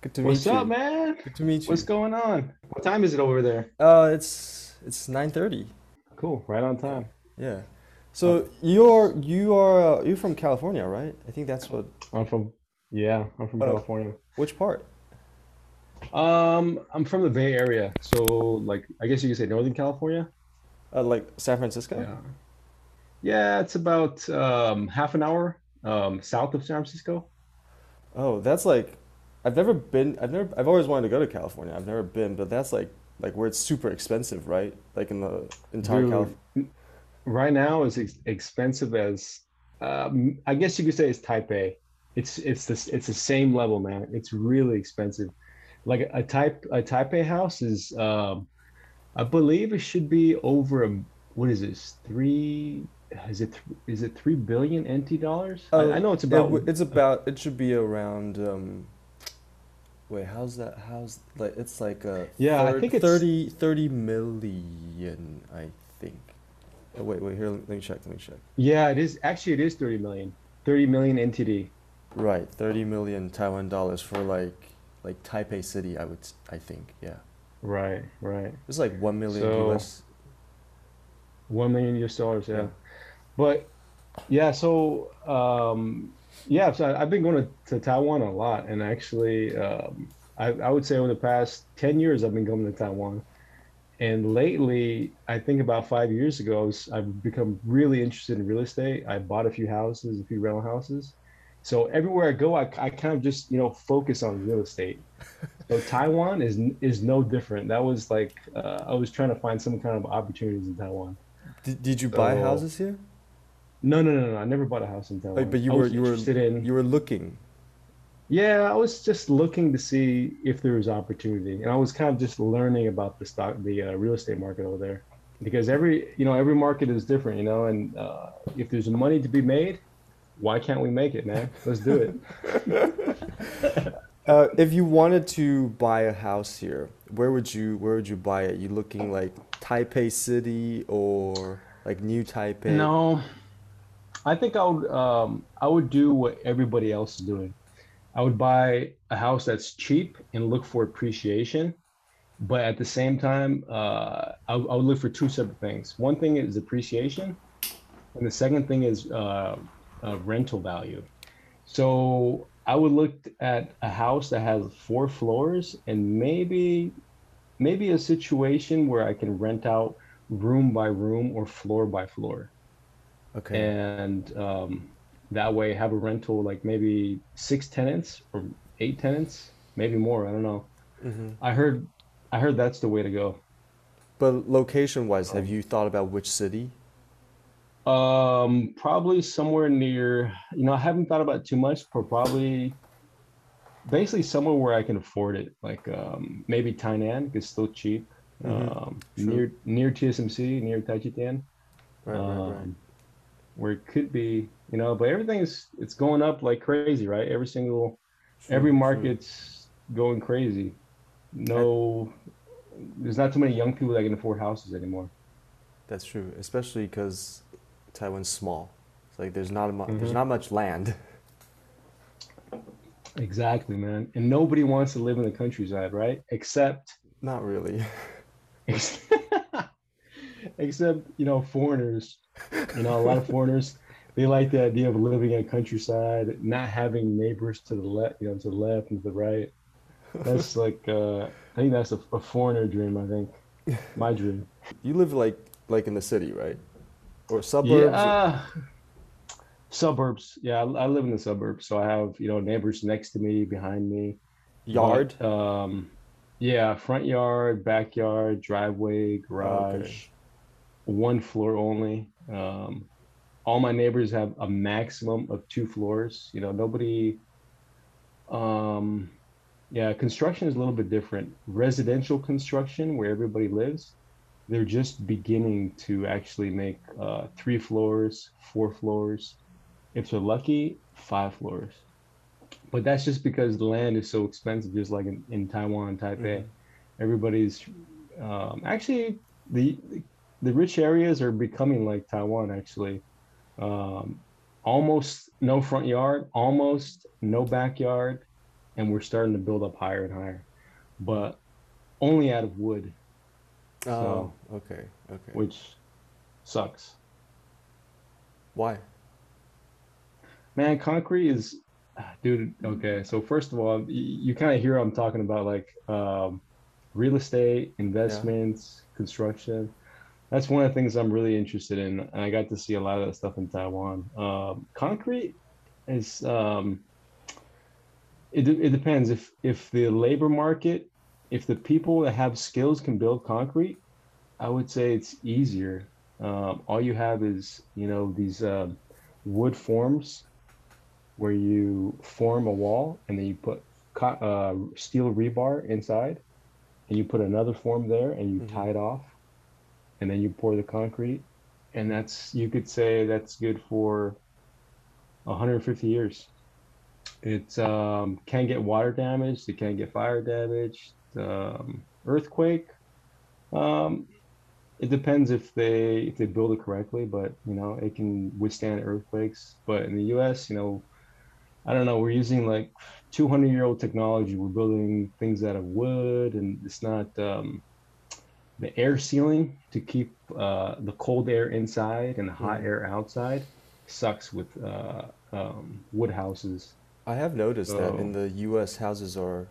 Good to What's meet up, you. man? Good to meet you. What's going on? What time is it over there? Uh, it's it's 9:30. Cool, right on time. Yeah. So you're you are uh, you're from California, right? I think that's what. I'm from, yeah, I'm from Uh, California. which part? Um, I'm from the Bay Area, so like I guess you could say Northern California. Uh, like San Francisco? Yeah. Yeah, it's about um half an hour um south of San Francisco. Oh, that's like I've never been. I've never. I've always wanted to go to California. I've never been, but that's like like where it's super expensive, right? Like in the entire. Dude, right now is ex expensive as um I guess you could say it's Taipei. It's it's this it's the same level, man. It's really expensive. Like a type a Taipei house is um I believe it should be over a what is this? Three is it th- is it three billion NT dollars? I, I Oh, know it's about w- it's about. It should be around. Um, wait, how's that? How's like? It's like a yeah, I think it's 30, 30 million, I think. Oh, wait, wait. Here, let me check. Let me check. yeah, it is actually it is 30 million. 30 million NTD. Right, 30 million Taiwan dollars for like like Taipei City, I would I think. Yeah. Right, right. It's like 1 million So US. one million US dollars, Yeah. yeah. But yeah, so um, yeah, so I've been going to, to Taiwan a lot, and actually, um, I, I would say over the past 10 years, I've been going to Taiwan. And lately, I think about five years ago, I was, I've become really interested in real estate. I bought a few houses, a few rental houses. So everywhere I go, I, I kind of just, you know, focus on real estate. So Taiwan is is no different. That was like uh, I was trying to find some kind of opportunities in Taiwan. Did, did you buy So houses here? No, no, no, no. I never bought a house in Oh, Taiwan. but you I were was you were in, you were looking. yeah, I was just looking to see if there was opportunity, and I was kind of just learning about the stock, the uh, real estate market over there, because every, you know, every market is different, you know, and uh, if there's money to be made, why can't we make it, man? Let's do it. Uh, if you wanted to buy a house here, where would you where would you buy it? You looking like Taipei City or like New Taipei? No, I think I would, um, I would do what everybody else is doing. I would buy a house that's cheap and look for appreciation. But at the same time, uh, I, I would look for two separate things. One thing is appreciation, and the second thing is uh, uh, rental value. So I would look at a house that has four floors and maybe maybe a situation where I can rent out room by room or floor by floor Okay. and um, that way have a rental like maybe six tenants or eight tenants, maybe more. I don't know. hmm I heard, I heard that's the way to go. But location wise, have Um, you thought about which city? um, probably somewhere near. You know, I haven't thought about it too much, but probably basically somewhere where I can afford it, like um, maybe Tainan, it's still cheap. hmm Um, True. near near TSMC, near Taijidian. Right, right, right. Where it could be, you know, but everything is it's going up like crazy, right? Every single every market's going crazy. No, there's not too many young people that can afford houses anymore. that's true, especially because Taiwan's small. It's like there's not a mu there's hmm not much land. Exactly, man. And nobody wants to live in the countryside, right? Except, Not really. except you know, foreigners. You know, a lot of foreigners they like the idea of living in a countryside, not having neighbors to the left, you know, to the left and to the right. That's like uh, I think that's a, a foreigner dream. I think my dream. You live like like in the city, right? Or Yeah, suburbs? uh, suburbs. Yeah, I, I live in the suburbs, so I have you know neighbors next to me, behind me. Yard? But um, yeah, front yard, backyard, driveway, garage. okay. One floor only. Um, all my neighbors have a maximum of two floors. You know, nobody. Um, yeah, construction is a little bit different. Residential construction, where everybody lives, they're just beginning to actually make uh, three floors, four floors. If they're lucky, five floors. But that's just because the land is so expensive, just like in, in Taiwan, Taipei. hmm Everybody's um, actually the the rich areas are becoming like Taiwan, actually. Um, almost no front yard, almost no backyard, and we're starting to build up higher and higher, but only out of wood, Oh, okay, okay. which sucks. Why? Man, concrete is, dude. Okay, so first of all, y- you kind of hear I'm talking about like um, real estate, investments, construction. That's one of the things I'm really interested in, and I got to see a lot of that stuff in Taiwan. Um, concrete is, um, it it depends if if the labor market, if the people that have skills can build concrete, I would say it's easier. Um, all you have is, you know, these um wood forms where you form a wall and then you put co- uh, steel rebar inside and you put another form there and you hmm tie it off and then you pour the concrete and that's you could say that's good for 150 years it um, can get water damaged it can get fire damaged um, earthquake um, it depends if they if they build it correctly but you know it can withstand earthquakes but in the us you know I don't know. We're using like 200 year old technology. We're building things out of wood, and it's not um, the air sealing to keep uh, the cold air inside and the hot hmm air outside sucks with uh, um, wood houses. I have noticed that in the U.S. houses are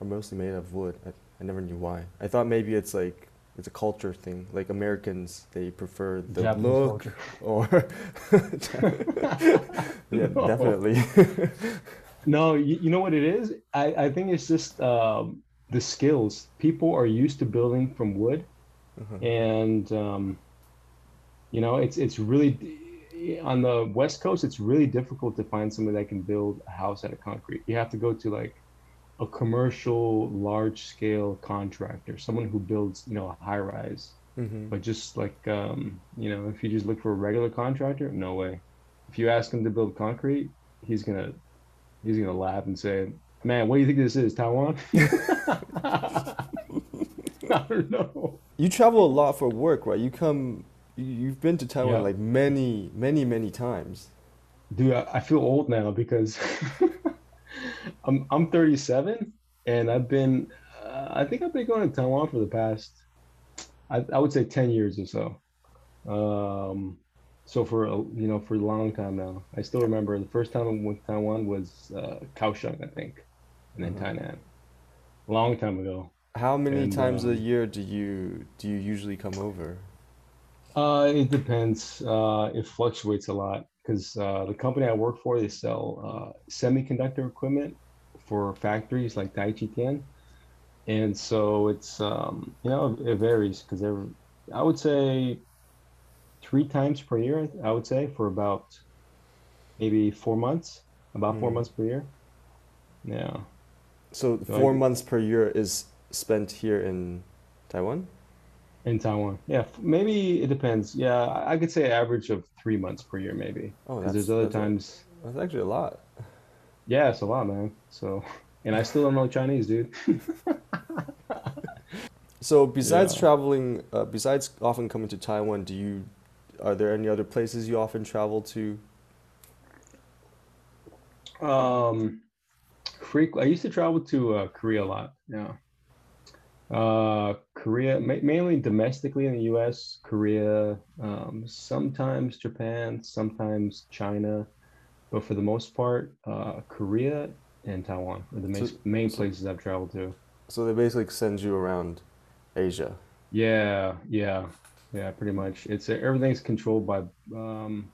are mostly made of wood. I, I never knew why. I thought maybe it's like it's a culture thing. Like Americans, they prefer the Japanese look culture. or yeah, No, definitely. no. You, you know what it is? I, I think it's just um, the skills. People are used to building from wood, uh and um, you know it's it's really on the west coast it's really difficult to find somebody that can build a house out of concrete. You have to go to like a commercial large scale contractor someone who builds you know a high rise hmm but just like um, you know if you just look for a regular contractor no way. If you ask him to build concrete he's gonna he's gonna laugh and say man what do you think this is taiwan? I don't know You travel a lot for work, right? You come, you, you've been to Taiwan yeah like many, many, many times. Dude, I, I feel old now because I'm I'm 37 and I've been uh, I think I've been going to Taiwan for the past I, I would say 10 years or so. Um, so for a, you know for a long time now. I still remember the first time I went to Taiwan was uh, Kaohsiung, I think, and then uh Tainan. Long time ago. How many And times a um, year do you do you usually come over? uh, it depends. Uh, it fluctuates a lot because uh, the company I work for, they sell uh, semiconductor equipment for factories like Taijidian. And so it's um, you know it varies because I would say three times per year. I would say for about maybe four months, about four Mm. months per year. Yeah. So So four I months per year is spent here in Taiwan? in Taiwan. Yeah, maybe it depends. Yeah, I could say average of three months per year maybe Oh, because there's other that's a times. that's actually a lot. Yeah, it's a lot, man. So, and I still don't know Chinese, dude. So besides Yeah. traveling, uh, besides often coming to Taiwan, do you are there any other places you often travel to? Um, I used to travel to uh, Korea a lot. Yeah. Uh, Korea, ma mainly domestically in the US, Korea, um, sometimes Japan, sometimes China, but for the most part, uh, Korea and Taiwan are the main So main places I've traveled to. so they basically send you around Asia. Yeah, yeah, yeah, pretty much. It's everything's controlled by um,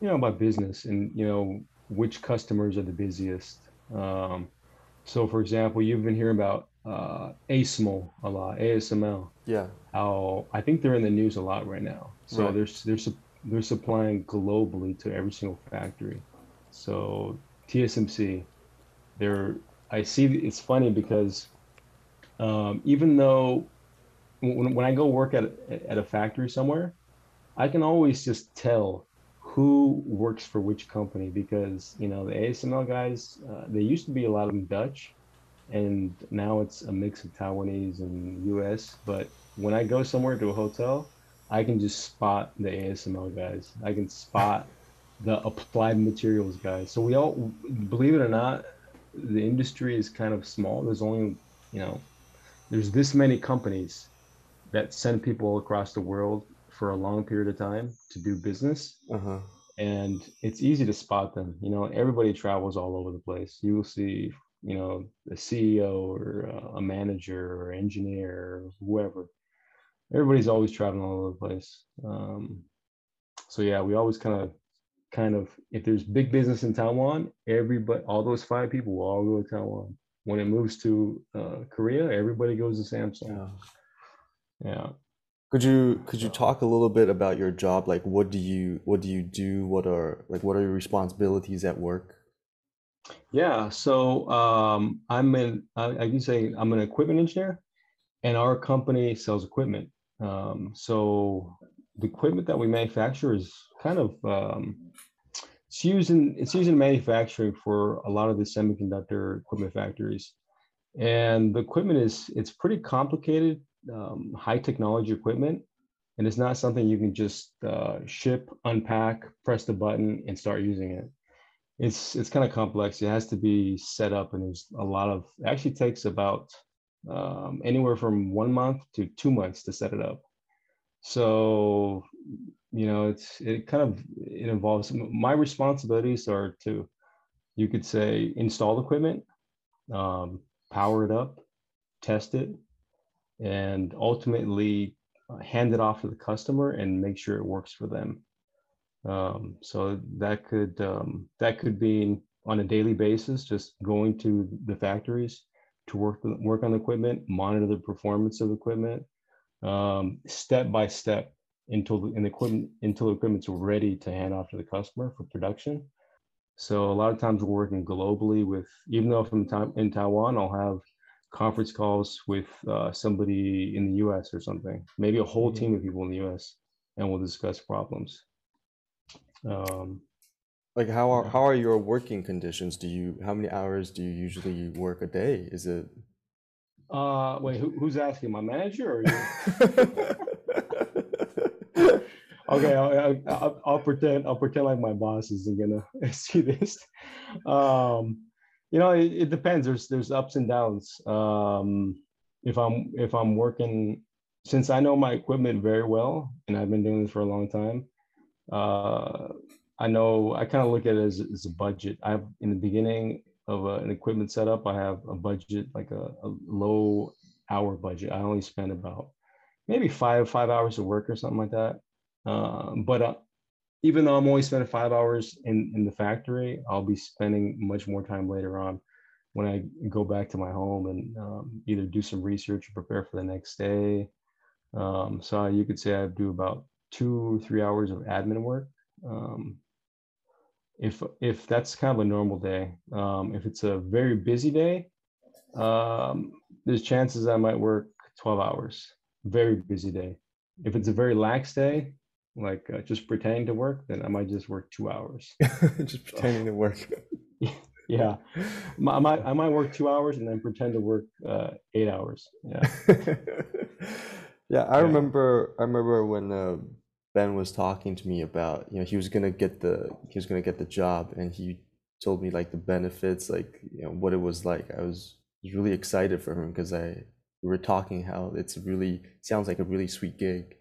you know, by business and you know which customers are the busiest. Um, so for example, you've been hearing about uh, ASML a lot, ASML. Yeah, How I think they're in the news a lot right now. So right. they're they're sup- they're supplying globally to every single factory. So TSMC, they're I see it's funny because um, even though when, when I go work at a- at a factory somewhere, I can always just tell who works for which company because you know the ASML guys uh, they used to be a lot of them Dutch and now it's a mix of Taiwanese and US but when I go somewhere to a hotel I can just spot the ASML guys I can spot the applied materials guys so we all believe it or not the industry is kind of small. There's only, you know, there's this many companies that send people across the world for a long period of time to do business. Uh-huh. And it's easy to spot them. You know, everybody travels all over the place. You will see, you know, a CEO or a manager or engineer or whoever. Everybody's always traveling all over the place. Um, so yeah, we always kind of, kind of, if there's big business in Taiwan, everybody, all those five people will all go to Taiwan. When it moves to uh, Korea, everybody goes to Samsung. Yeah. yeah. Could you could you talk a little bit about your job? Like, what do you what do you do? What are like what are your responsibilities at work? Yeah, so um, I'm an I, I can say I'm an equipment engineer, and our company sells equipment. Um, so the equipment that we manufacture is kind of um, it's used in it's used in manufacturing for a lot of the semiconductor equipment factories, and the equipment is it's pretty complicated um, high technology equipment and it's not something you can just uh, ship unpack press the button and start using it it's it's kind of complex it has to be set up and there's a lot of actually takes about um, anywhere from one month to two months to set it up so you know it's it kind of it involves my responsibilities are to you could say install equipment um, power it up test it and ultimately uh, hand it off to the customer and make sure it works for them. Um, so that could um, that could be on a daily basis, just going to the factories to work work on the equipment, monitor the performance of the equipment, um, step by step until the, the equipment until the equipment's ready to hand off to the customer for production. So a lot of times we're working globally with, even though from time in Taiwan, I'll have conference calls with uh, somebody in the US or something, maybe a whole team of mm-hmm. people in the US, and we'll discuss problems. Um, like how are how are your working conditions? Do you how many hours do you usually work a day? Is it? Uh, wait, who, who's asking? My manager or you? okay, I'll, I'll, I'll, pretend I'll pretend like my boss isn't gonna see this. Um, you know it, it, depends there's there's ups and downs um if i'm if i'm working since i know my equipment very well and i've been doing this for a long time uh i know i kind of look at it as, as a budget. I have in the beginning of a, an equipment setup i have a budget like a, a low hour budget. I only spend about maybe five five hours of work or something like that. Um, but uh, even though I'm only spending five hours in, in the factory, I'll be spending much more time later on when I go back to my home and um, either do some research or prepare for the next day. Um, so you could say I do about two, three hours of admin work. Um, if if that's kind of a normal day, um, if it's a very busy day, um, there's chances I might work 12 hours. Very busy day. If it's a very lax day, like uh, just pretending to work, then I might just work two hours. just pretending to work. yeah, I might I might work two hours and then pretend to work uh, eight hours. Yeah. yeah, I yeah. remember. I remember when uh, Ben was talking to me about you know he was gonna get the he was gonna get the job and he told me like the benefits like you know what it was like. I was really excited for him because I we were talking how it's really sounds like a really sweet gig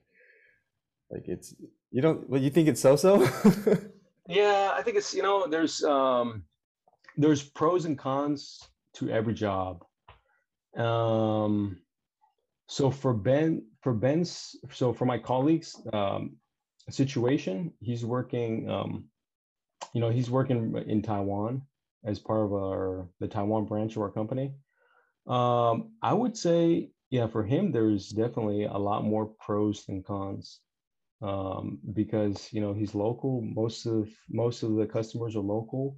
like it's you don't well you think it's so so? yeah, I think it's you know there's um there's pros and cons to every job. Um so for Ben for Ben's so for my colleagues um situation, he's working um you know he's working in Taiwan as part of our the Taiwan branch of our company. Um, I would say, yeah, for him, there's definitely a lot more pros than cons um, because you know he's local. Most of most of the customers are local.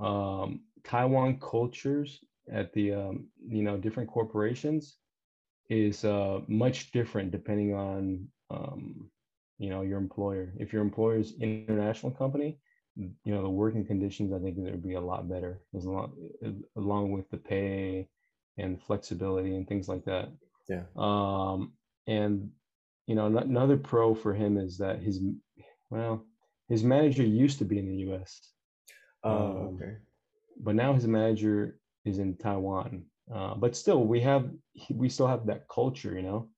Um, Taiwan cultures at the um, you know different corporations is uh, much different depending on um, you know your employer. If your employer is international company, you know the working conditions I think it would be a lot better, as long along with the pay and flexibility and things like that. Yeah. Um, and you know, another pro for him is that his, well, his manager used to be in the U.S. Oh, um, okay. But now his manager is in Taiwan. Uh, but still, we have we still have that culture, you know.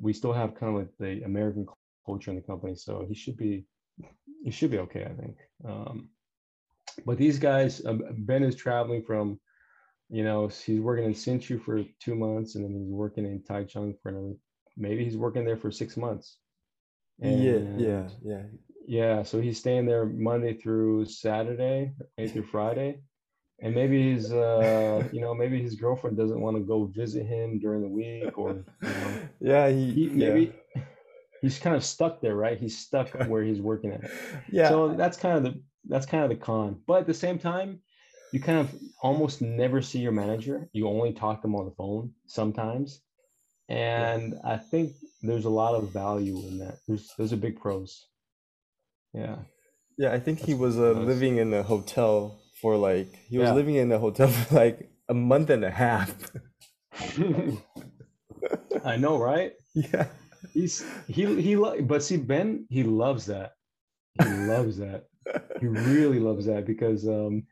We still have kind of like the American culture in the company, so he should be he should be okay, I think. Um, but these guys, um, Ben is traveling from, you know, he's working in Hsinchu for two months, and then he's working in Taichung for another. Maybe he's working there for six months. yeah, yeah, yeah. Yeah, so he's staying there Monday through Saturday, Monday through Friday, and maybe his, uh, you know, maybe his girlfriend doesn't want to go visit him during the week, or you know, Yeah, he, he, yeah. He's kind of stuck there, right? He's stuck where he's working at. Yeah. So that's kind of the that's kind of the con. But at the same time, you kind of almost never see your manager. You only talk to them on the phone sometimes. And I think there's a lot of value in that. There's those are big pros. Yeah. Yeah, I think he was uh, nice. living in a hotel for like he was Yeah. living in a hotel for like a month and a half. I know, right? Yeah. He's he he lo- but see Ben, he loves that. He loves that. He really loves that because um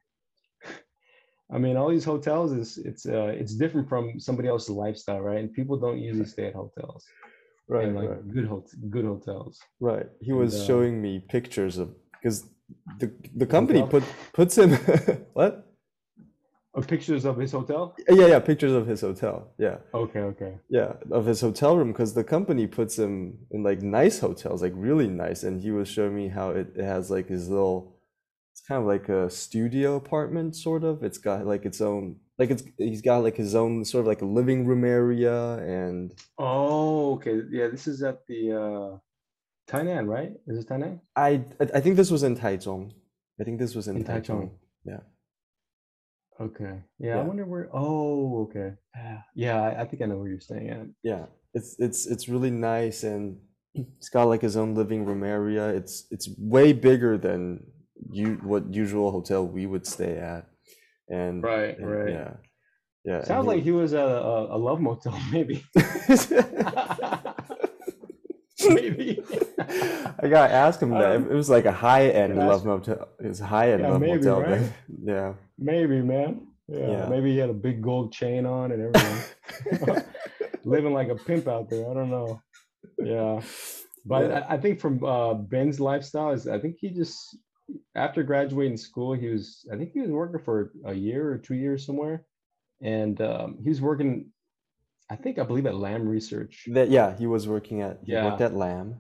I mean all these hotels is it's uh it's different from somebody else's lifestyle, right? And people don't usually stay at hotels. Right, and like right, good hot good hotels. right. He And, was uh, showing me pictures of because the the company put puts him what? Oh, pictures of his hotel? Yeah, yeah, pictures of his hotel. Yeah. Okay, okay. Yeah, of his hotel room because the company puts him in like nice hotels, like really nice. And he was showing me how it, it has like his little, it's kind of like a studio apartment, sort of. It's got like its own, like it's he's got like his own sort of like a living room area and Oh, okay. Yeah, this is at the uh Tainan, right? Is it Tainan? I I I think this was in Taichung. I think this was in In Taichung. Taichung. Yeah. Okay. Yeah, I wonder where oh, okay. Yeah, yeah, I, I think I know where you're staying at. Yeah, it's it's it's really nice and it's got like his own living room area. It's it's way bigger than you what usual hotel we would stay at. And, Right, and right. yeah. Yeah. Sounds he like he was at a, a, a love motel, maybe. maybe. I gotta ask him that. Um, It was like a high-end love motel. It was high-end Yeah, love maybe, motel right? Yeah. Maybe, man. Yeah, Yeah. maybe he had a big gold chain on and everything. Living like a pimp out there. I don't know. Yeah. But Yeah. I, I think from uh, Ben's lifestyle is I think he just after graduating school, he was I think he was working for a year or two years somewhere. And um, he was working, I think I believe at Lam Research. That yeah, he was working at he worked Yeah. at Lam.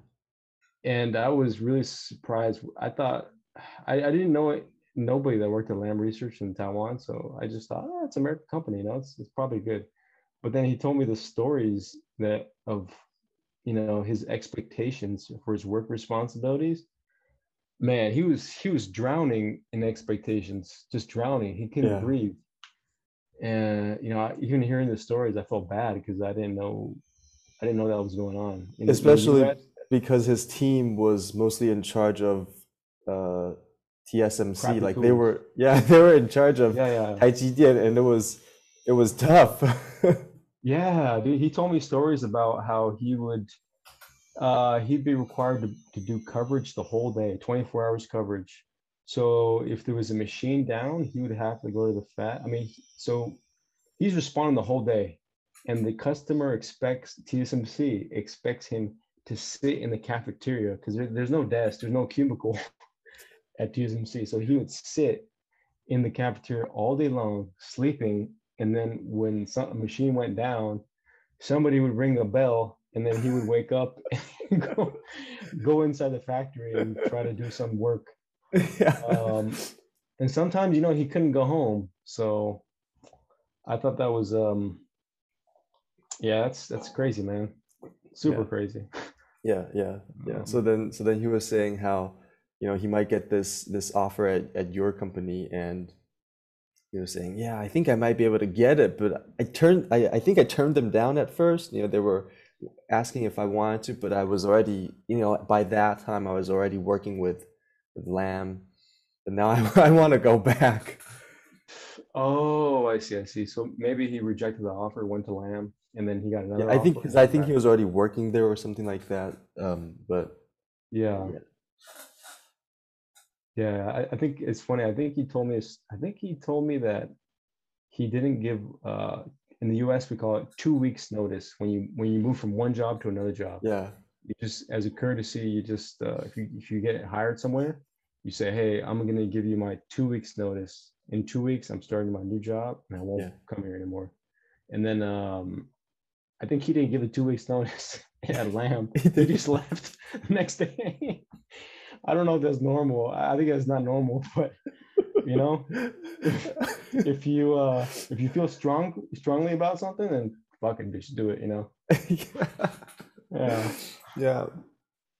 and I was really surprised. I thought I, I didn't know it, nobody that worked at Lam Research in Taiwan, so I just thought, oh, it's an American company, you know, it's, it's probably good. But then he told me the stories that of, you know, his expectations for his work responsibilities. Man, he was he was drowning in expectations, just drowning. He couldn't Yeah. breathe. And you know, I- even hearing the stories, I felt bad because I didn't know, I didn't know that was going on. In- in Especially US, because his team was mostly in charge of uh TSMC. Crappy Like they were yeah, they were in charge of yeah, yeah. Taijidian and it was it was tough. Yeah, dude, he told me stories about how he would uh he'd be required to, to do coverage the whole day, 24 hours coverage. So if there was a machine down, he would have to go to the fat. I mean, so he's responding the whole day. And the customer expects TSMC expects him to sit in the cafeteria because there, there's no desk, there's no cubicle at TSMC. So he would sit in the cafeteria all day long, sleeping. And then when some a machine went down, somebody would ring a bell, and then he would wake up and go, go inside the factory and try to do some work. yeah. Um, and sometimes, you know, he couldn't go home. So I thought that was, um, yeah, that's that's crazy, man. Super Yeah. crazy. Yeah, yeah, yeah. Um, So then, so then he was saying how, you know, he might get this this offer at, at your company, and he was saying, yeah, I think I might be able to get it, but I turned, I, I think I turned them down at first. You know, they were asking if I wanted to, but I was already, you know, by that time I was already working with with Lam, and now I, I want to go back. Oh, I see, I see. So maybe he rejected the offer, went to Lam, and then he got another Yeah, I think because I think he was already working there or something like that. Um, but Yeah. Yeah. Yeah, I, I think it's funny. I think he told me, I think he told me that he didn't give uh, in the U.S. we call it two weeks notice when you when you move from one job to another job. Yeah. You just as a courtesy, you just uh, if you if you get hired somewhere, you say, hey, I'm gonna give you my two weeks notice. In two weeks, I'm starting my new job and I won't Yeah. come here anymore. And then um, I think he didn't give a two weeks notice at Lam. He just left the next day. I don't know if that's normal. I think that's not normal, but you know, if you uh if you feel strong strongly about something, then fucking just do it. You know. Yeah. yeah.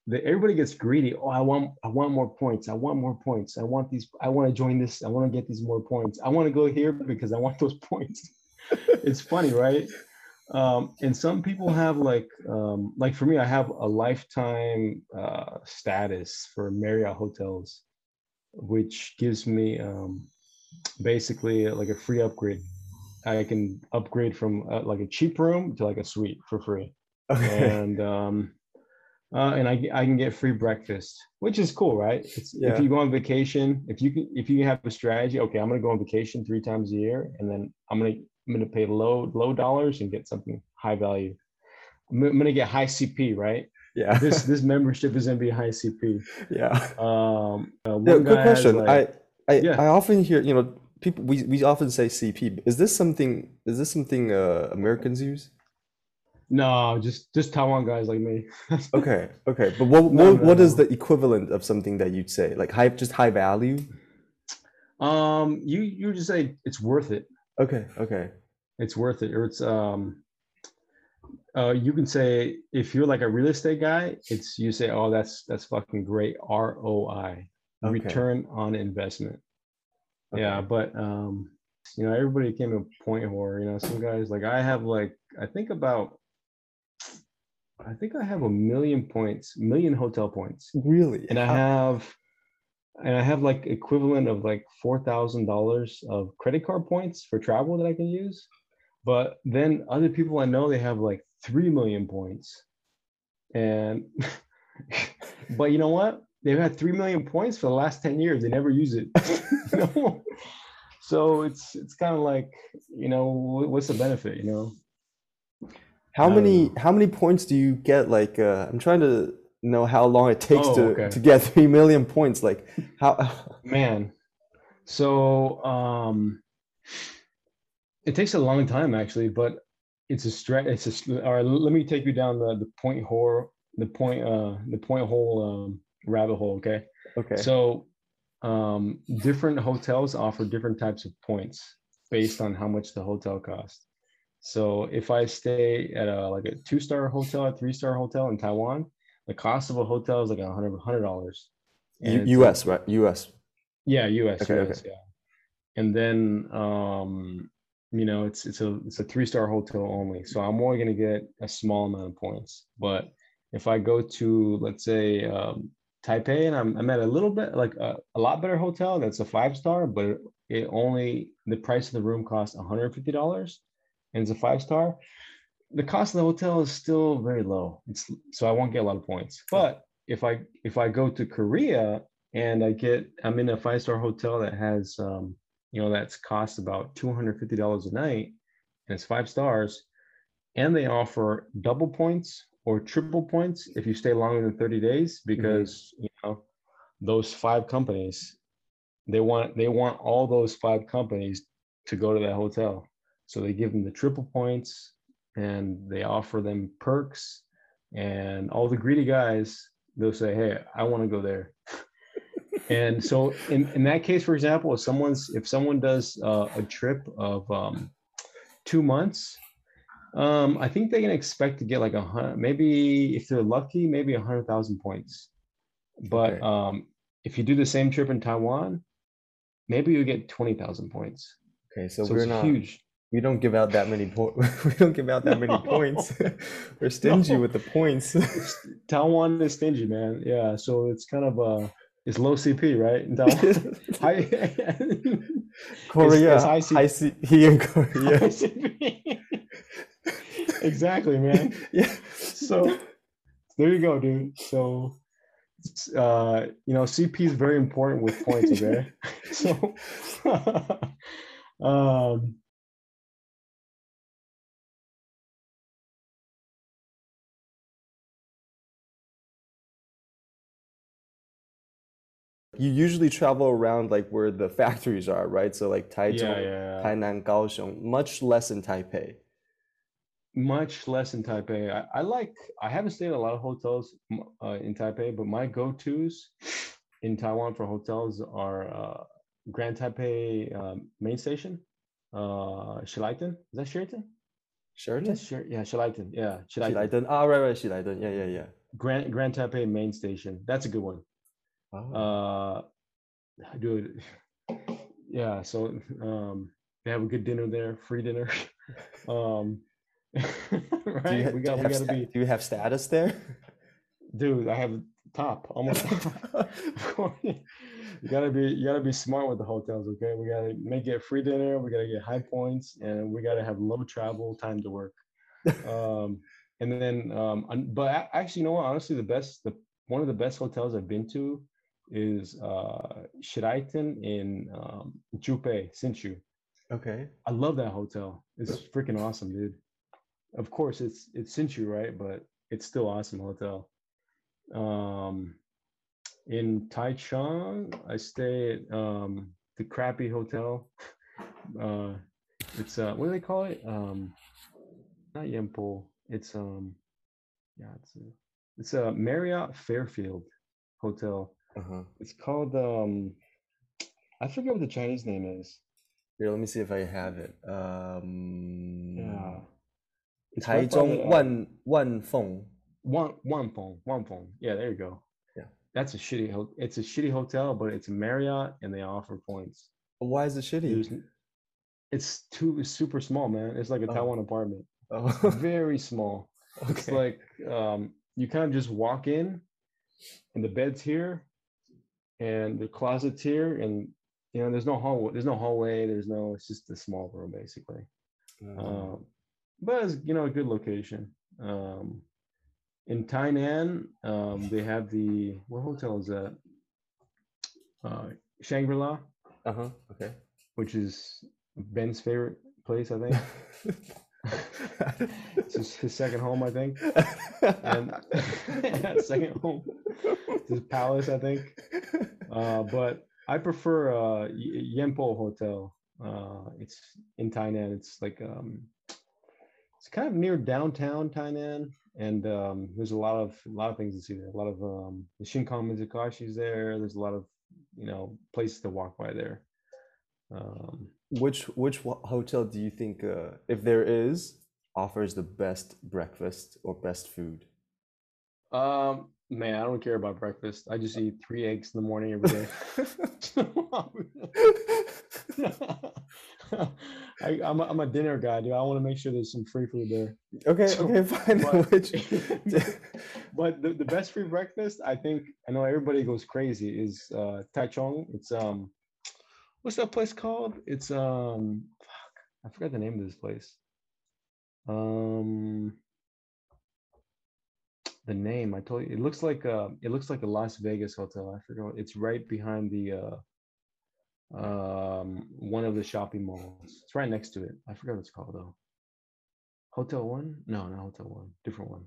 The, everybody gets greedy. Oh, I want I want more points. I want more points. I want these. I want to join this. I want to get these more points. I want to go here because I want those points. it's funny, right? Um, and some people have like um, like for me, I have a lifetime uh, status for Marriott hotels, which gives me um, basically like a free upgrade. I can upgrade from uh, like a cheap room to like a suite for free Okay. and um uh, and I, I can get free breakfast, which is cool, right? It's, Yeah. If you go on vacation, if you can, if you have a strategy, okay, I'm gonna go on vacation three times a year, and then I'm gonna I'm gonna pay low low dollars and get something high value. I'm, I'm gonna get high CP, right? Yeah. This this membership is gonna be high CP. yeah. Um, uh, Yeah, good question. like- I, I, Yeah. I often hear, you know, people we, we often say CP. Is this something is this something uh Americans use? no, just just Taiwan guys like me. Okay, okay. But what No, what, no, what is no. the equivalent of something that you'd say? Like high just high value? um, you you just say it's worth it. Okay, okay. it's worth it or it's um uh you can say if you're like a real estate guy it's you say oh that's that's fucking great roi Okay. return on investment yeah but um you know everybody came to a point whore you know some guys like i have like i think about i think i have a million points million hotel points Really? and I have and I have like equivalent of like four thousand dollars of credit card points for travel that I can use. But then other people I know they have like three million points. And but you know what? They've had three million points for the last 10 years. They never use it. So it's it's kind of like, you know, what's the benefit, you know? How many know. how many points do you get? Like uh, I'm trying to know how long it takes Oh, to okay. to get three million points. Like how? Man, so um, it takes a long time actually, but it's a stretch. It's a all right. Let me take you down the the point hole, the point uh the point hole um, rabbit hole. Okay, Okay. so um, different hotels offer different types of points based on how much the hotel costs. So if I stay at a like a two star hotel, a three star hotel in Taiwan, the cost of a hotel is like a hundred hundred dollars. U.S. right? U.S. Yeah, US, Okay, US, yeah. And then um, you know, it's it's a it's a three-star hotel only. So I'm only gonna get a small amount of points. But if I go to let's say um Taipei and I'm I'm at a little bit like a, a lot better hotel that's a five star, but it, it only the price of the room costs $150 and it's a five star. The cost of the hotel is still very low. It's so I won't get a lot of points. But if I if I go to Korea and I get I'm in a five star hotel that has um, you know that's cost about two hundred fifty dollars a night, and it's five stars, and they offer double points or triple points if you stay longer than thirty days because you know those five companies they want they want all those five companies to go to that hotel, so they give them the triple points and they offer them perks and all the greedy guys they'll say hey i want to go there. And so in, in that case for example if someone's if someone does uh, a trip of um, two months um, i think they can expect to get like a hundred maybe if they're lucky maybe a hundred thousand points. But Okay. um, if you do the same trip in taiwan maybe you get 20000 points. Okay, so, so, we're it's not huge we don't give out that many points. we don't give out that many points. we're stingy No. with the points. taiwan is stingy man yeah so it's kind of uh it's low cp right high, Korea, it's high high, C- C- in Korea. high CP. exactly man yeah. so there you go dude so uh you know cp is very important with points okay so um you usually travel around like where the factories are, right? So like Yeah, Taichung, yeah. Tainan, Kaohsiung, much less in Taipei. Much less in Taipei. I, I like. I haven't stayed in a lot of hotels uh, in Taipei, but my go-tos in Taiwan for hotels are uh, Grand Taipei um, Main Station, uh, Shilaitan. Is that Sheraton? Sheraton? Yes, sure. Yeah, Shilaitan. Yeah, Shilaitan. Ah, right, right, Shilaitan. Yeah, yeah, yeah. Grand Grand Taipei Main Station. That's a good one. Oh. Uh, dude. Yeah. So um, they have a good dinner there, free dinner. um, do you, right? we got we have got to sta- be. do you have status there? dude i have top almost you gotta be you gotta be smart with the hotels okay we gotta make it free dinner we gotta get high points and we gotta have low travel time to work um and then um but actually you know what honestly the best the one of the best hotels i've been to is uh shiraitan in um Zhubei, Hsinchu. okay. I love that hotel. It's freaking awesome, dude. Of course, it's it's Hsinchu, right? But it's still awesome hotel. Um, in Taichung, I stay at um the crappy hotel. Uh, it's uh, what do they call it? Um, not Yempo. It's um, yeah, it's a, it's a Marriott Fairfield hotel. Uh-huh. It's called um, I forget what the Chinese name is. Here, let me see if I have it. Um, Yeah. It's right by the, Taichung uh, Wan Wanfeng. Phone, one phone. Yeah, there you go. Yeah. That's a shitty ho- it's a shitty hotel, but it's a Marriott and they offer points. Why is it shitty? There's it's too it's super small, man. It's like a Oh. Taiwan apartment. Oh, Very small. It's like um you kind of just walk in and the bed's here and the closet's here and you know there's no hallway there's no hallway there's no it's just a small room basically Mm. um, but it's you know a good location. Um, in Tainan, um, they have the what hotel is that? Uh, Shangri La, Uh-huh. Okay. which is Ben's favorite place, I think. It's his, his second home, I think. And second home, his palace, I think. Uh, but I prefer uh, Yempo Hotel. Uh, it's in Tainan. It's like um, it's kind of near downtown Tainan, and um, there's a lot of a lot of things to see there. A lot of um, the Shin Kong Mitsukoshi's there. There's a lot of you know places to walk by there. Um, Which which hotel do you think, uh, if there is, offers the best breakfast or best food? um, man, I don't care about breakfast. I just eat three eggs in the morning every day. I, I'm, a, I'm a dinner guy, dude. I want to make sure there's some free food there. Okay, So, okay, fine. but- Which but the, the best free breakfast, I think, I know everybody goes crazy, is uh, Taichung. It's um, what's that place called? It's um, fuck, I forgot the name of this place. Um, the name I told you, it looks like uh, it looks like a Las Vegas hotel. I forgot. It's right behind the uh, um, one of the shopping malls. It's right next to it. I forgot what it's called though. Hotel One? No, not Hotel One. Different one.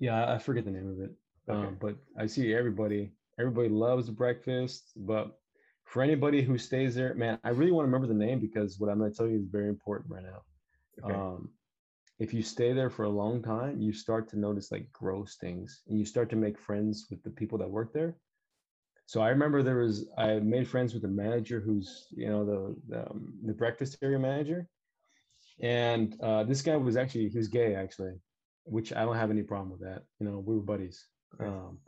Yeah, I- forget the name of it. Okay. Um, but I see everybody. Everybody loves breakfast. But for anybody who stays there, man, I really want to remember the name because what I'm going to tell you is very important right now. Okay. Um, if you stay there for a long time, you start to notice like gross things, and you start to make friends with the people that work there. So I remember there was I made friends with the manager who's you know the the, um, the breakfast area manager, and uh, this guy was actually he was gay actually, which I don't have any problem with that. You know we were buddies, um,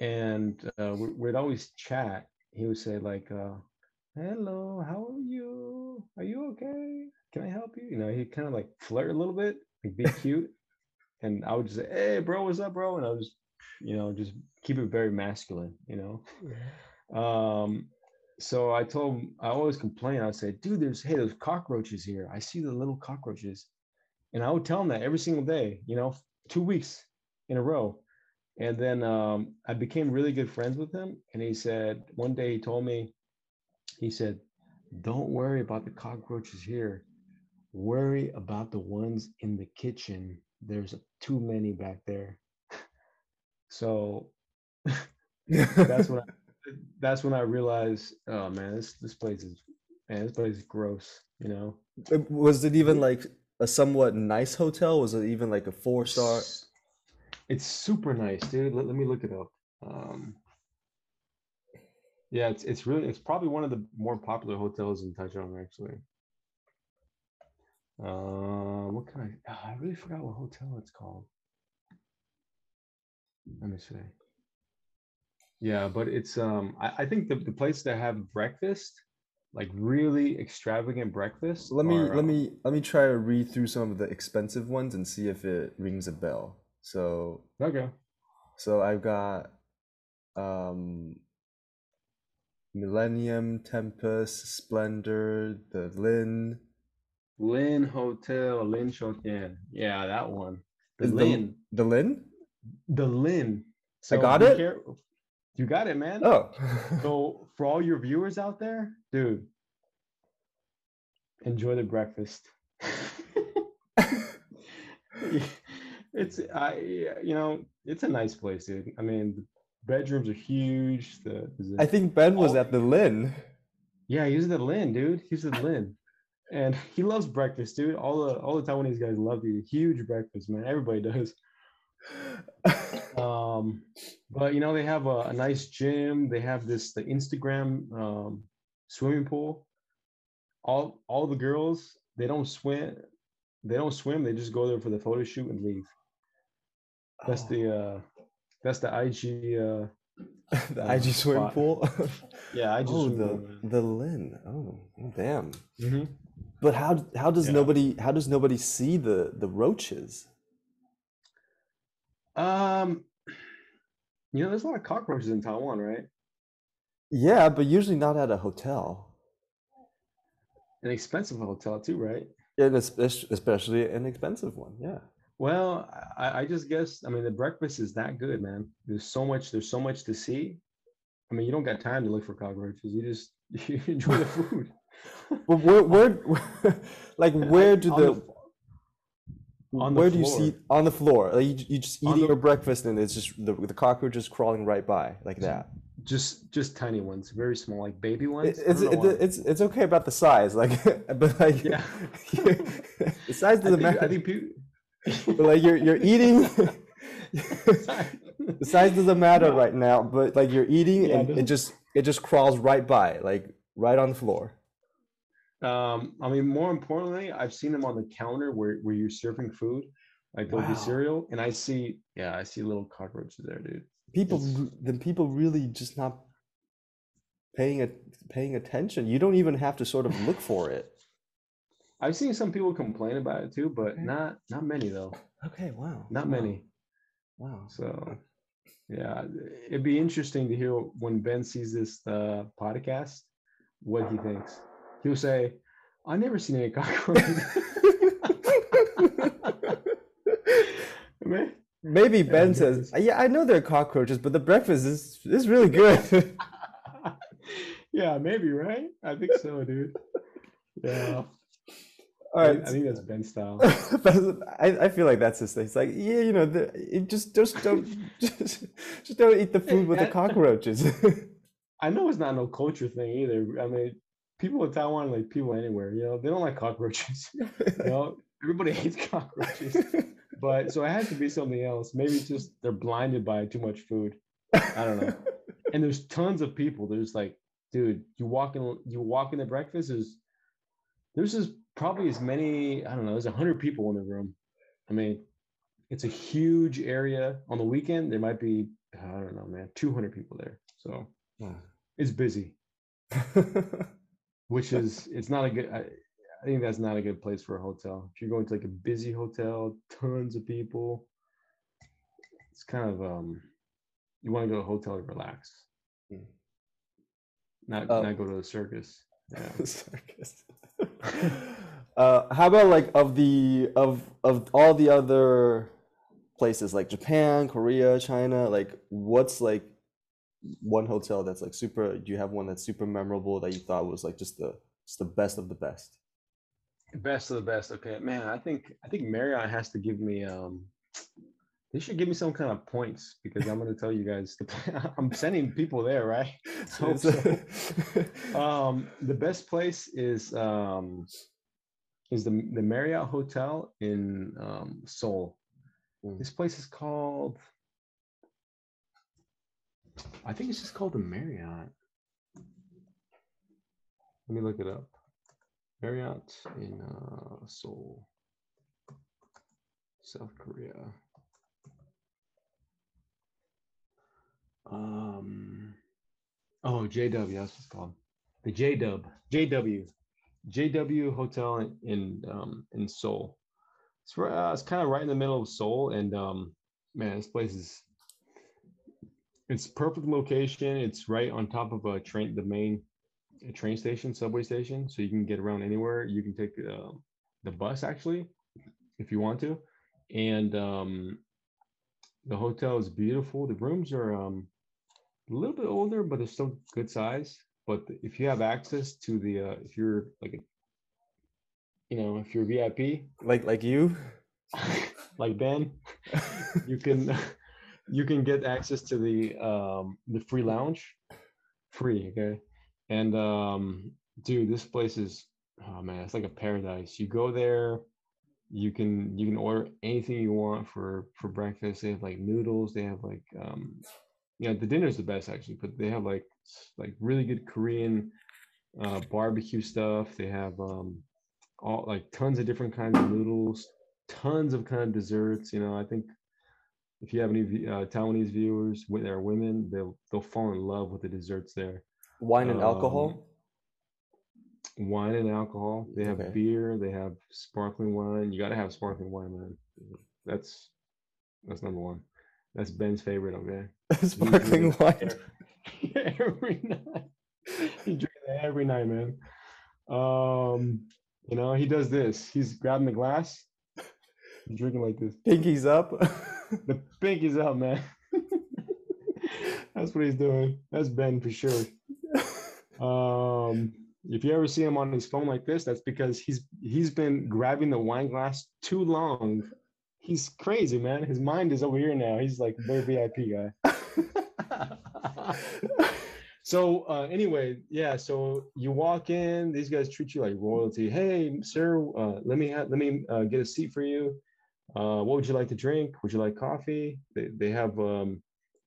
and uh, we, we'd always chat. He would say like, uh, "Hello, how are you? Are you okay? Can I help you?" You know he kind of like flirt a little bit, like be cute, and I would just say, "Hey, bro, what's up, bro?" And I would just you know just keep it very masculine, you know. Um, so I told him I always complain. I'd say, dude, there's hey, there's cockroaches here. I see the little cockroaches, and I would tell him that every single day. You know, two weeks in a row. And then um, I became really good friends with him. And he said one day he told me, he said, "Don't worry about the cockroaches here. Worry about the ones in the kitchen. There's too many back there." So that's when I, that's when I realized, oh man, this this place is man, this place is gross. You know, Was it even like a somewhat nice hotel? Was it even like a four star? It's super nice, dude. Let, let me look it up. Um, yeah, it's it's really it's probably one of the more popular hotels in Taichung, actually. Uh, what can I? ah, I really forgot what hotel it's called. Let me see. Yeah, but it's um I, I think the, the place that have breakfast, like really extravagant breakfast. Let me are, let um, me let me try to read through some of the expensive ones and see if it rings a bell. So Okay. so I've got um Millennium, Tempus, Splendor, the Lin. Lin Hotel, Lin Shotian. Yeah, that one. The Is the- Lin. The Lin? The Lin. I got it? care- You got it, man. Oh. So for all your viewers out there, dude, enjoy the breakfast. it's I you know, it's a nice place, dude. I mean, the bedrooms are huge. The, I think Ben was Oh. at the Lin. yeah, he's at the Lin, dude. He's the Lin. And he loves breakfast, dude. All the all the Taiwanese guys love the huge breakfast, man. Everybody does. Um, but you know, they have a, a nice gym. They have this the Instagram um, swimming pool. All all the girls they don't swim. They don't swim. They just go there for the photo shoot and leave. That's Oh, the uh, that's the IG. Uh, the uh, IG swimming spot. pool. yeah, IG. Oh, swimming the pool, the Lin. Oh, damn. Mhm. But how how does Yeah. nobody how does nobody see the the roaches? Um, you know, there's a lot of cockroaches in Taiwan, right? Yeah, but usually not at a hotel. An expensive hotel too, right? Especially especially an expensive one. Yeah. Well, I, I just guess I mean the breakfast is that good, man. There's so much. There's so much to see. I mean, you don't got time to look for cockroaches. You just you enjoy the food. But where where like where do On the, the- on the where do you see on the floor? Like you, you just eating the- your breakfast and it's just the the cockroach is crawling right by like that. just just tiny ones, very small, like baby ones. I it's don't it's it's okay about the size, like but like Yeah. the size doesn't matter. I think people. But like you're you're eating the size doesn't matter right now, but like you're eating Yeah, and it doesn't- just it just crawls right by, like right on the floor. Um, I mean, more importantly, I've seen them on the counter where, where you're serving food, like Wow. cereal, and I see, yeah, I see little cockroaches there, dude. People It's- then people really just not paying a, paying attention. You don't even have to sort of look for it. I've seen some people complain about it too, but Okay. not not many though, Okay, wow. not wow, many. Wow. So, yeah, it'd be interesting to hear when Ben sees this uh, podcast, what he thinks. He'll say, "I never seen any cockroaches." Maybe Yeah, Ben says, "Yeah, I know they're cockroaches, but the breakfast is is really good." yeah, maybe right. I think so, dude. Yeah, All I, think that's Ben style. I, I feel like that's his thing. It's like, yeah, you know, the, it just just don't just, just don't eat the food with the cockroaches. I know it's not no culture thing either. I mean, people in Taiwan like people anywhere. You know, they don't like cockroaches. You know, everybody hates cockroaches. But so it has to be something else. Maybe it's just they're blinded by too much food. I don't know. And there's tons of people. There's like, dude, you walk in, you walk in the breakfast. There's, there's just probably as many. I don't know. There's a hundred people in the room. I mean, it's a huge area. On the weekend, there might be, I don't know, man, 200 people there. So yeah. it's busy, which is it's not a good. I, I think that's not a good place for a hotel. If you're going to like a busy hotel, tons of people, it's kind of um, you want to go to a hotel to relax, Hmm. not Oh. not go to a circus. Yeah. Circus. uh, how about like of the of of all the other places like Japan, Korea, China, like what's like one hotel that's like super do you have one that's super memorable that you thought was like just the just the best of the best? Best of the best. Okay, man. I think I think Marriott has to give me um They should give me some kind of points because I'm gonna tell you guys. The, I'm sending people there, right? So, so um, the best place is um, is the the Marriott Hotel in um, Seoul. Mm. This place is called. I think it's just called the Marriott. Let me look it up. Marriott in uh, Seoul, South Korea. Um, oh, JW, that's what it's called. The JW, JW, JW Hotel in in, um, in Seoul. It's uh, it's kind of right in the middle of Seoul, and um, man, this place is it's perfect location. It's right on top of a train, the main train station, subway station, so you can get around anywhere. You can take uh, the bus actually, if you want to, and um, the hotel is beautiful. The rooms are um, a little bit older, but they're still good size. But if you have access to the, uh, if you're like, a, you know, if you're VIP, like like you, like Ben, you can you can get access to the um, the free lounge, free. Okay, and um, dude, this place is oh man, it's like a paradise. You go there, you can you can order anything you want for for breakfast. They have like noodles. They have like um, yeah, the dinner's the best actually, but they have like like really good Korean uh, barbecue stuff. They have um, all like tons of different kinds of noodles, tons of kind of desserts. You know, I think if you have any uh, Taiwanese viewers, when they're women, they'll they'll fall in love with the desserts there. Wine and um, alcohol. Wine and alcohol. They have okay. beer. They have sparkling wine. You got to have sparkling wine, man. That's that's number one. That's Ben's favorite. Okay. sparkling wine. Every night. He drinks it every night, man. Um, you know, he does this. He's grabbing the glass. He's drinking like this. Pinky's up. the pinky's up, man. That's what he's doing. That's Ben for sure. Um, if you ever see him on his phone like this, that's because he's he's been grabbing the wine glass too long. He's crazy, man. His mind is over here now. He's like very VIP guy. so uh, anyway, yeah. So you walk in, these guys treat you like royalty. Hey, sir, uh, let me have, let me uh, get a seat for you. Uh, what would you like to drink? Would you like coffee? They they have um,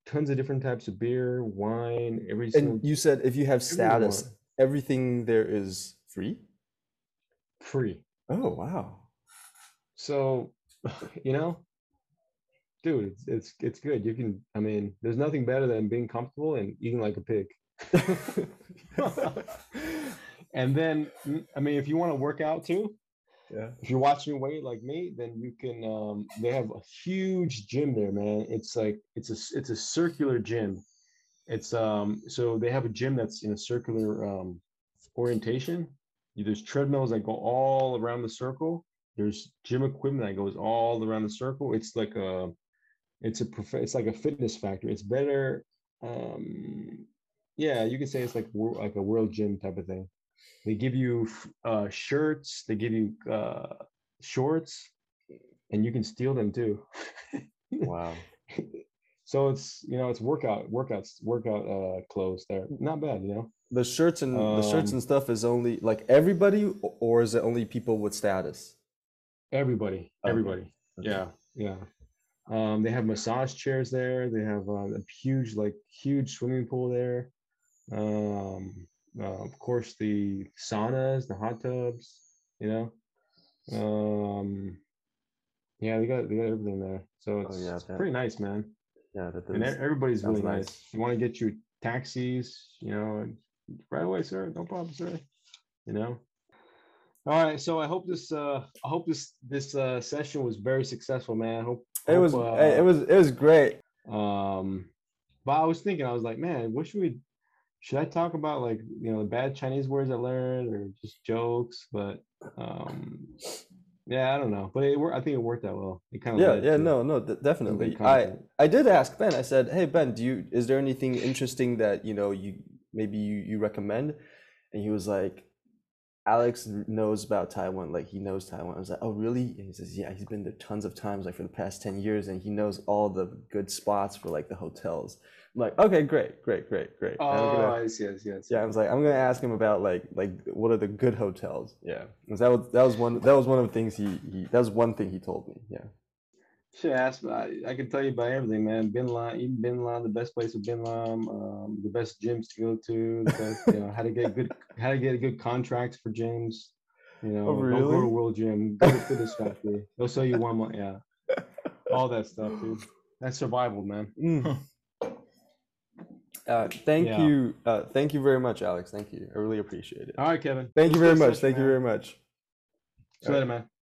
tons of different types of beer, wine, every. And you said if you have status, everything there is free. Free. Oh wow! So, you know, dude, it's it's it's good. You can. I mean, there's nothing better than being comfortable and eating like a pig. and then, I mean, if you want to work out too, yeah. If you're watching weight like me, then you can. Um, they have a huge gym there, man. It's like it's a it's a circular gym. It's um so they have a gym that's in a circular um orientation. There's treadmills that go all around the circle. There's gym equipment that goes all around the circle. It's like a it's a prof- it's like a Fitness Factory. It's better. Um, yeah, you can say it's like like a world gym type of thing. They give you uh, shirts. They give you uh, shorts, and you can steal them too. wow. so it's you know it's workout workouts workout uh, clothes. There, not bad. You know. The shirts and um, the shirts and um, stuff is only like everybody, or is it only people with status? Everybody. Everybody. Okay. Yeah. Yeah. Um, they have massage chairs there. They have uh, a huge, like, huge swimming pool there. Um, uh, of course, the saunas, the hot tubs, you know. Um, yeah, they got they got everything there, so oh, it's, oh, yeah, it's pretty nice, man. Yeah, that and everybody's really nice. nice. You want to get you taxis, you know, right away, sir. No problem, sir. You know. All right, so I hope this uh I hope this this uh session was very successful, man. I hope it hope, was uh, it was it was great. Um, but I was thinking, I was like, man, what should we should I talk about like you know the bad Chinese words I learned or just jokes? But um, yeah, I don't know. But it I think it worked out well. It kind of yeah, yeah, no, no, definitely. I I did ask Ben. I said, hey Ben, do you is there anything interesting that you know you maybe you you recommend? And he was like, Alex knows about Taiwan, like he knows Taiwan. I was like, oh really? And he says, yeah, he's been there tons of times, like for the past 10 years, and he knows all the good spots for like the hotels. I'm like, okay, great, great, great, great. Oh, gonna- yes, yes, yes. yeah, I was like, I'm gonna ask him about like like what are the good hotels? Yeah, 'Cause that was that was one that was one of the things he, he that was one thing he told me. Yeah. Should ask. I, I can tell you about everything, man. Bin Laden, eat Bin Laden, the best place of Bin Laden, um, the best gyms to go to, the best, you know, how to get good, how to get good contracts for gyms. You know, don't go Oh, really? to World Gym, go to Fitness Factory. They'll sell you one month. Yeah, all that stuff, dude. That's survival, man. Mm. Uh, thank Yeah. you, uh, thank you very much, Alex. Thank you. I really appreciate it. All right, Kevin. Thank you very much. safe, Thank you very much. See you later, man.